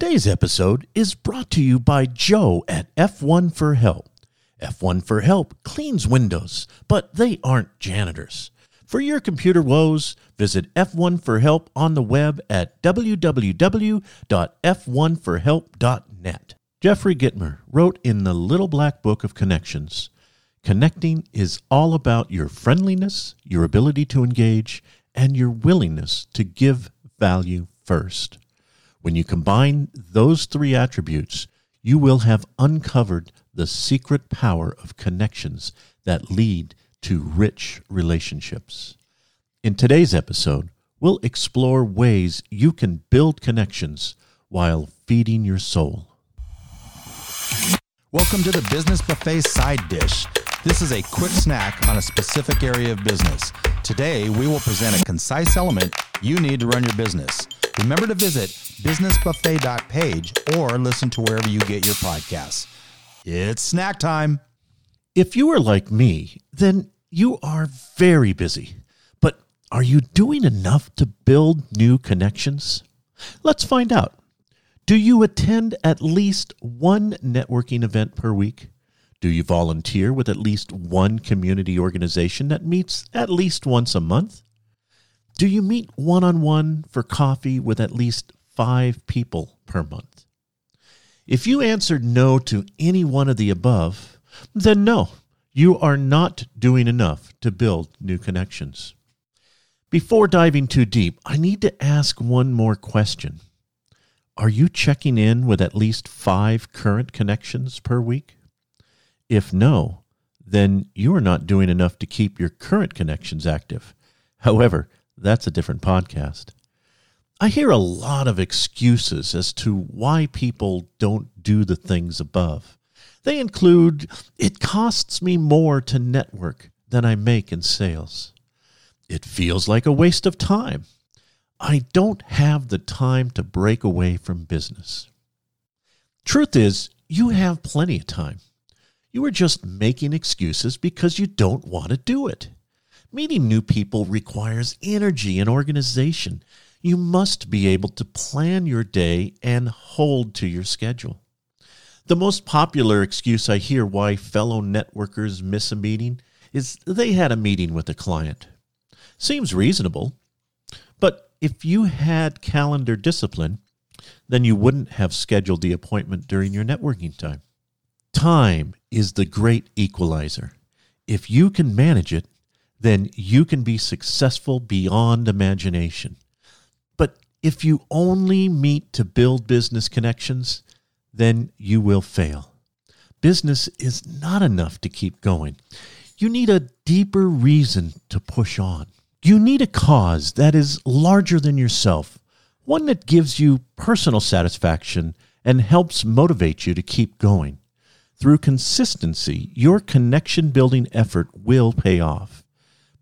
Today's episode is brought to you by Joe at F1 for Help. F1 for Help cleans windows, but they aren't janitors. For your computer woes, visit F1 for Help on the web at www.f1forhelp.net. Jeffrey Gitomer wrote in the Little Black Book of Connections Connecting is all about your friendliness, your ability to engage, and your willingness to give value first. When you combine those three attributes, you will have uncovered the secret power of connections that lead to rich relationships. In today's episode, we'll explore ways you can build connections while feeding your soul. Welcome to the Business Buffet Side Dish. This is a quick snack on a specific area of business. Today, we will present a concise element you need to run your business. Remember to visit businessbuffet.page or listen to wherever you get your podcasts. It's snack time. If you are like me, then you are very busy. But are you doing enough to build new connections? Let's find out. Do you attend at least one networking event per week? Do you volunteer with at least one community organization that meets at least once a month? Do you meet one on one for coffee with at least five people per month? If you answered no to any one of the above, then no, you are not doing enough to build new connections. Before diving too deep, I need to ask one more question. Are you checking in with at least five current connections per week? If no, then you are not doing enough to keep your current connections active. However, that's a different podcast. I hear a lot of excuses as to why people don't do the things above. They include it costs me more to network than I make in sales. It feels like a waste of time. I don't have the time to break away from business. Truth is, you have plenty of time. You are just making excuses because you don't want to do it. Meeting new people requires energy and organization. You must be able to plan your day and hold to your schedule. The most popular excuse I hear why fellow networkers miss a meeting is they had a meeting with a client. Seems reasonable, but if you had calendar discipline, then you wouldn't have scheduled the appointment during your networking time. Time is the great equalizer. If you can manage it, then you can be successful beyond imagination. But if you only meet to build business connections, then you will fail. Business is not enough to keep going. You need a deeper reason to push on. You need a cause that is larger than yourself, one that gives you personal satisfaction and helps motivate you to keep going. Through consistency, your connection building effort will pay off.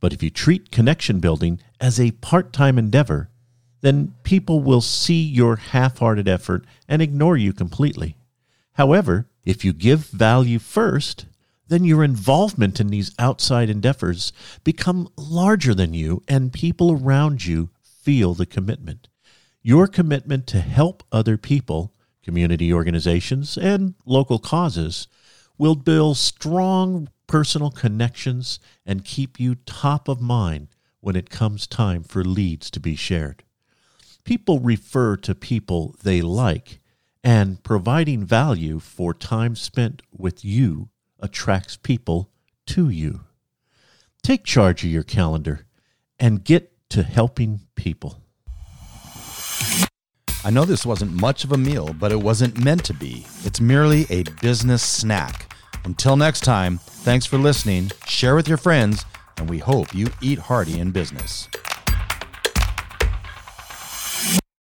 But if you treat connection building as a part time endeavor, then people will see your half hearted effort and ignore you completely. However, if you give value first, then your involvement in these outside endeavors become larger than you and people around you feel the commitment. Your commitment to help other people community organizations, and local causes will build strong personal connections and keep you top of mind when it comes time for leads to be shared. People refer to people they like, and providing value for time spent with you attracts people to you. Take charge of your calendar and get to helping people. I know this wasn't much of a meal, but it wasn't meant to be. It's merely a business snack. Until next time, thanks for listening, share with your friends, and we hope you eat hearty in business.